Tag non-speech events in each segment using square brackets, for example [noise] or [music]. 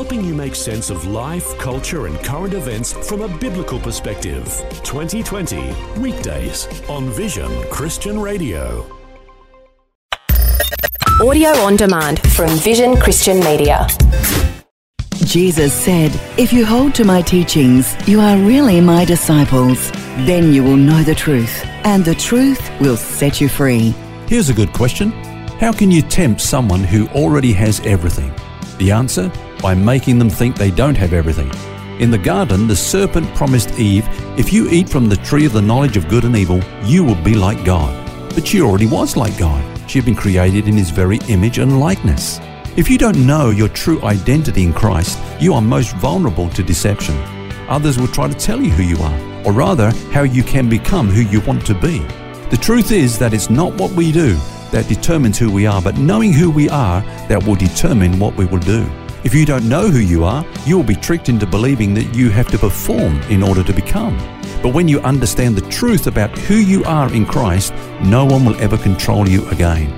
helping you make sense of life, culture, and current events from a biblical perspective. 2020, weekdays on Vision Christian Radio. Audio on demand from Vision Christian Media. Jesus said, If you hold to my teachings, you are really my disciples. Then you will know the truth, and the truth will set you free. Here's a good question How can you tempt someone who already has everything? The answer? By making them think they don't have everything. In the garden, the serpent promised Eve, If you eat from the tree of the knowledge of good and evil, you will be like God. But she already was like God. She had been created in his very image and likeness. If you don't know your true identity in Christ, you are most vulnerable to deception. Others will try to tell you who you are, or rather, how you can become who you want to be. The truth is that it's not what we do that determines who we are, but knowing who we are that will determine what we will do. If you don't know who you are, you will be tricked into believing that you have to perform in order to become. But when you understand the truth about who you are in Christ, no one will ever control you again.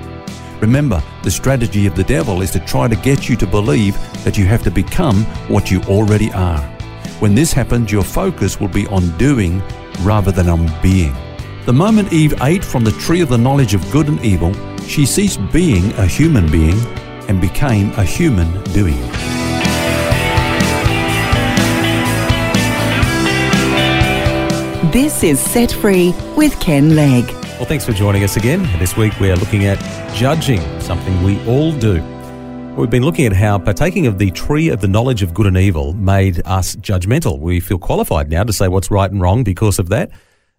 Remember, the strategy of the devil is to try to get you to believe that you have to become what you already are. When this happens, your focus will be on doing rather than on being. The moment Eve ate from the tree of the knowledge of good and evil, she ceased being a human being and became a human doing. This is Set Free with Ken Legg. Well, thanks for joining us again. This week we are looking at judging, something we all do. We've been looking at how partaking of the tree of the knowledge of good and evil made us judgmental. We feel qualified now to say what's right and wrong because of that,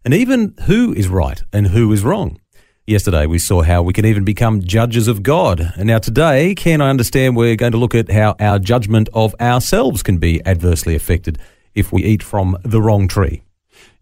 and even who is right and who is wrong. Yesterday we saw how we can even become judges of God. And now today, Ken, I understand we're going to look at how our judgment of ourselves can be adversely affected if we eat from the wrong tree.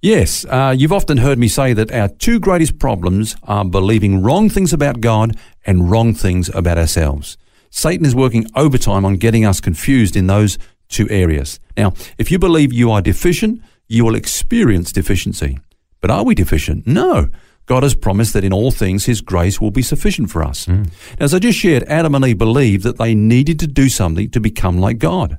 Yes, uh, you've often heard me say that our two greatest problems are believing wrong things about God and wrong things about ourselves. Satan is working overtime on getting us confused in those two areas. Now, if you believe you are deficient, you will experience deficiency. But are we deficient? No. God has promised that in all things His grace will be sufficient for us. Mm. Now, as I just shared, Adam and Eve believed that they needed to do something to become like God.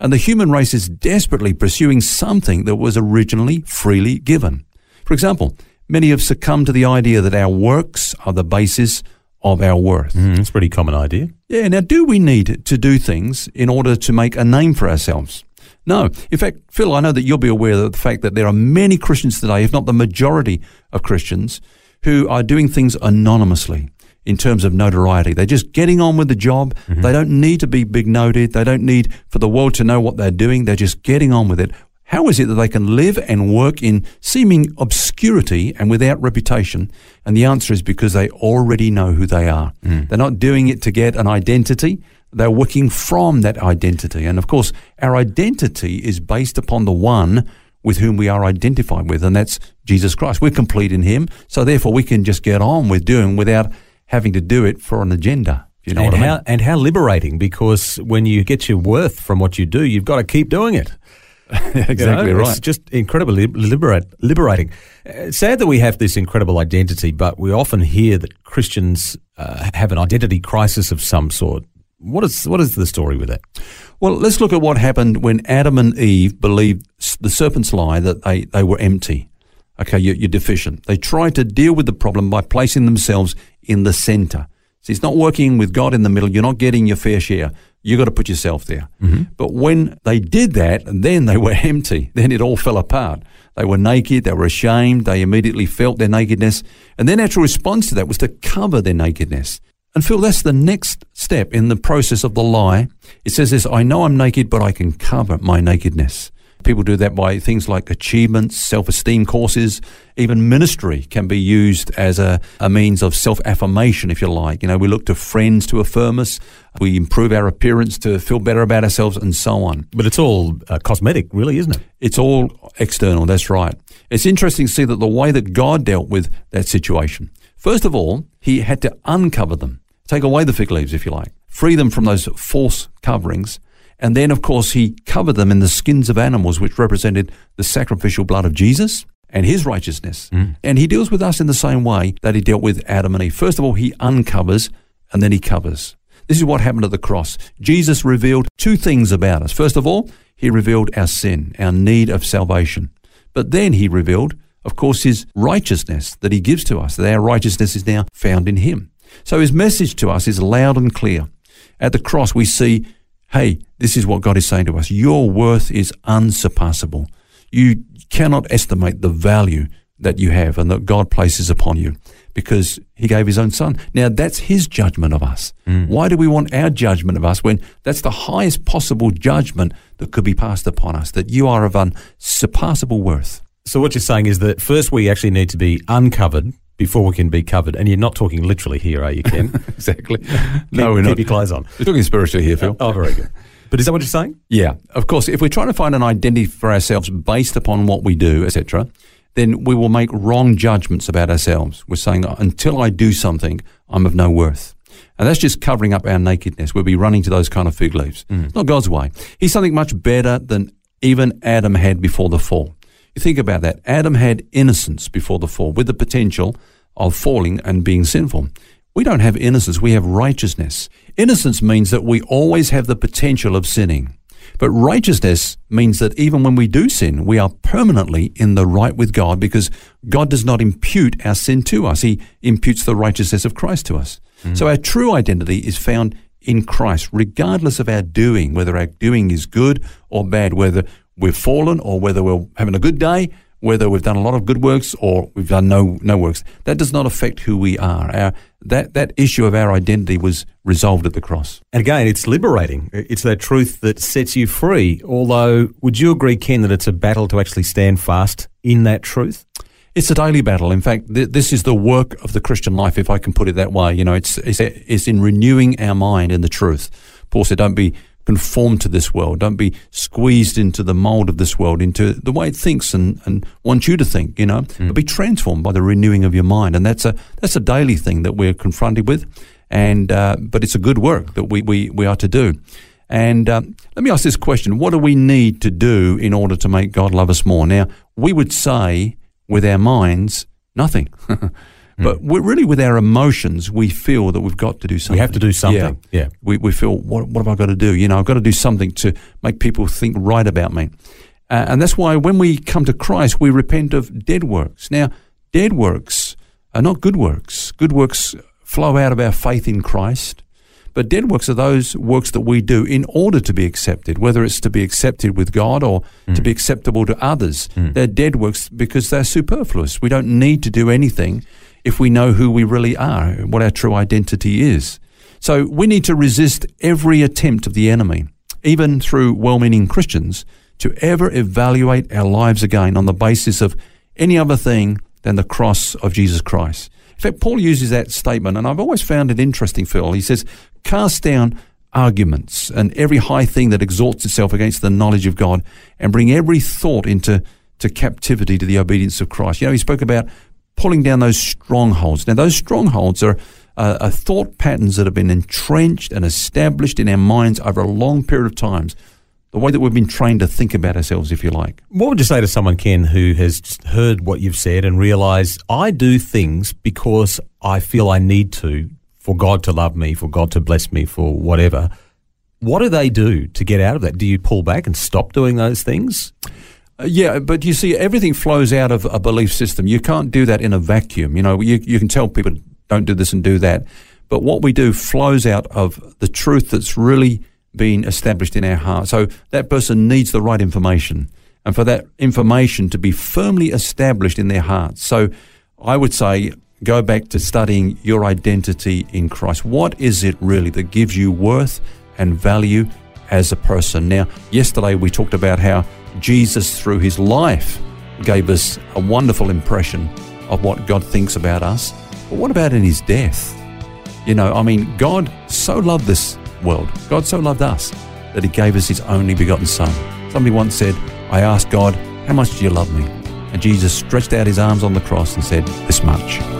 And the human race is desperately pursuing something that was originally freely given. For example, many have succumbed to the idea that our works are the basis of our worth. Mm, it's a pretty common idea. Yeah, now do we need to do things in order to make a name for ourselves? No. In fact, Phil, I know that you'll be aware of the fact that there are many Christians today, if not the majority of Christians, who are doing things anonymously in terms of notoriety. They're just getting on with the job. Mm-hmm. They don't need to be big noted. They don't need for the world to know what they're doing. They're just getting on with it. How is it that they can live and work in seeming obscurity and without reputation? And the answer is because they already know who they are. Mm. They're not doing it to get an identity. They're working from that identity. And of course, our identity is based upon the one with whom we are identified with, and that's Jesus Christ. We're complete in Him, so therefore we can just get on with doing without having to do it for an agenda. You know and how, I mean? And how liberating, because when you get your worth from what you do, you've got to keep doing it. exactly [laughs] you know, right. It's just incredibly liberate, liberating. Uh, sad that we have this incredible identity, but we often hear that Christians uh, have an identity crisis of some sort. What is what is the story with that? Well, let's look at what happened when Adam and Eve believed the serpent's lie that they, they were empty. Okay, you're, you're deficient. They tried to deal with the problem by placing themselves in the center. See, it's not working with God in the middle. You're not getting your fair share. You've got to put yourself there. Mm-hmm. But when they did that, then they [laughs] were empty. Then it all fell apart. They were naked. They were ashamed. They immediately felt their nakedness. And their natural response to that was to cover their nakedness. And Phil, that's the next step in the process of the lie. It says this I know I'm naked, but I can cover my nakedness. People do that by things like achievements, self esteem courses, even ministry can be used as a, a means of self affirmation, if you like. You know, we look to friends to affirm us, we improve our appearance to feel better about ourselves, and so on. But it's all uh, cosmetic, really, isn't it? It's all external, that's right. It's interesting to see that the way that God dealt with that situation. First of all, he had to uncover them, take away the fig leaves, if you like, free them from those false coverings and then, of course, he covered them in the skins of animals, which represented the sacrificial blood of Jesus and his righteousness. Mm. And he deals with us in the same way that he dealt with Adam and Eve. First of all, he uncovers and then he covers. This is what happened at the cross. Jesus revealed two things about us. First of all, he revealed our sin, our need of salvation. But then he revealed, of course, his righteousness that he gives to us, that our righteousness is now found in him. So his message to us is loud and clear. At the cross, we see, hey, this is what God is saying to us. Your worth is unsurpassable. You cannot estimate the value that you have and that God places upon you because he gave his own son. Now that's his judgment of us. Mm. Why do we want our judgment of us when that's the highest possible judgment that could be passed upon us, that you are of unsurpassable worth? So what you're saying is that first we actually need to be uncovered before we can be covered. And you're not talking literally here, are you, Ken? [laughs] exactly. no, we're not. Keep your clothes on. We're talking spiritually here, Phil. oh, very good. But is that what you're saying? Yeah, of course. If we're trying to find an identity for ourselves based upon what we do, etc., then we will make wrong judgments about ourselves. We're saying, until I do something, I'm of no worth. And that's just covering up our nakedness. We'll be running to those kind of fig leaves. Mm. It's not God's way. He's something much better than even Adam had before the fall. You think about that. Adam had innocence before the fall with the potential of falling and being sinful. We don't have innocence, we have righteousness. Innocence means that we always have the potential of sinning. But righteousness means that even when we do sin, we are permanently in the right with God because God does not impute our sin to us. He imputes the righteousness of Christ to us. Mm-hmm. So our true identity is found in Christ, regardless of our doing, whether our doing is good or bad, whether we've fallen or whether we're having a good day, whether we've done a lot of good works or we've done no no works. That does not affect who we are. Our that that issue of our identity was resolved at the cross. And again, it's liberating. It's that truth that sets you free. Although, would you agree, Ken, that it's a battle to actually stand fast in that truth? It's a daily battle. In fact, th- this is the work of the Christian life, if I can put it that way. You know, it's, it's, it's in renewing our mind in the truth. Paul said, don't be conformed to this world. Don't be squeezed into the mold of this world, into the way it thinks and, and wants you to think, you know, mm. but be transformed by the renewing of your mind. And that's a, that's a daily thing that we're confronted with. And, uh, but it's a good work that we, we, we are to do. And uh, let me ask this question. What do we need to do in order to make God love us more? Now, we would say with our minds, nothing. [laughs] Hmm. But we're really with our emotions, we feel that we've got to do something. We have to do something. Yeah. yeah. We, we feel, what, what have I got to do? You know, I've got to do something to make people think right about me. Uh, and that's why when we come to Christ, we repent of dead works. Now, dead works are not good works. Good works flow out of our faith in Christ. But dead works are those works that we do in order to be accepted, whether it's to be accepted with God or mm. to be acceptable to others. Mm. They're dead works because they're superfluous. We don't need to do anything if we know who we really are, what our true identity is. So we need to resist every attempt of the enemy, even through well meaning Christians, to ever evaluate our lives again on the basis of any other thing than the cross of Jesus Christ. In fact, Paul uses that statement, and I've always found it interesting, Phil. He says, cast down arguments and every high thing that exalts itself against the knowledge of God and bring every thought into to captivity to the obedience of Christ. You know, he spoke about pulling down those strongholds. Now, those strongholds are, uh, are thought patterns that have been entrenched and established in our minds over a long period of times. The way that we've been trained to think about ourselves, if you like. What would you say to someone, Ken, who has heard what you've said and realised I do things because I feel I need to for God to love me, for God to bless me, for whatever? What do they do to get out of that? Do you pull back and stop doing those things? Uh, yeah, but you see, everything flows out of a belief system. You can't do that in a vacuum. You know, you, you can tell people don't do this and do that. But what we do flows out of the truth that's really been established in our heart. So that person needs the right information and for that information to be firmly established in their hearts. So I would say go back to studying your identity in Christ. What is it really that gives you worth and value as a person? Now, yesterday we talked about how Jesus, through his life, gave us a wonderful impression of what God thinks about us. But what about in his death? You know, I mean, God so loved this world. God so loved us that he gave us his only begotten Son. Somebody once said, I asked God, How much do you love me? And Jesus stretched out his arms on the cross and said, This much.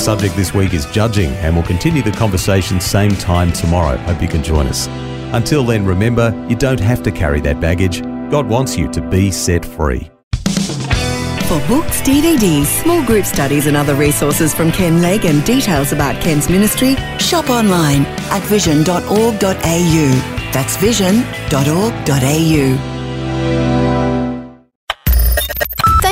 Our subject this week is judging, and we'll continue the conversation same time tomorrow. Hope you can join us. Until then, remember, you don't have to carry that baggage. God wants you to be set free. For books, DVDs, small group studies, and other resources from Ken Legg and details about Ken's ministry, shop online at vision.org.au. That's vision.org.au.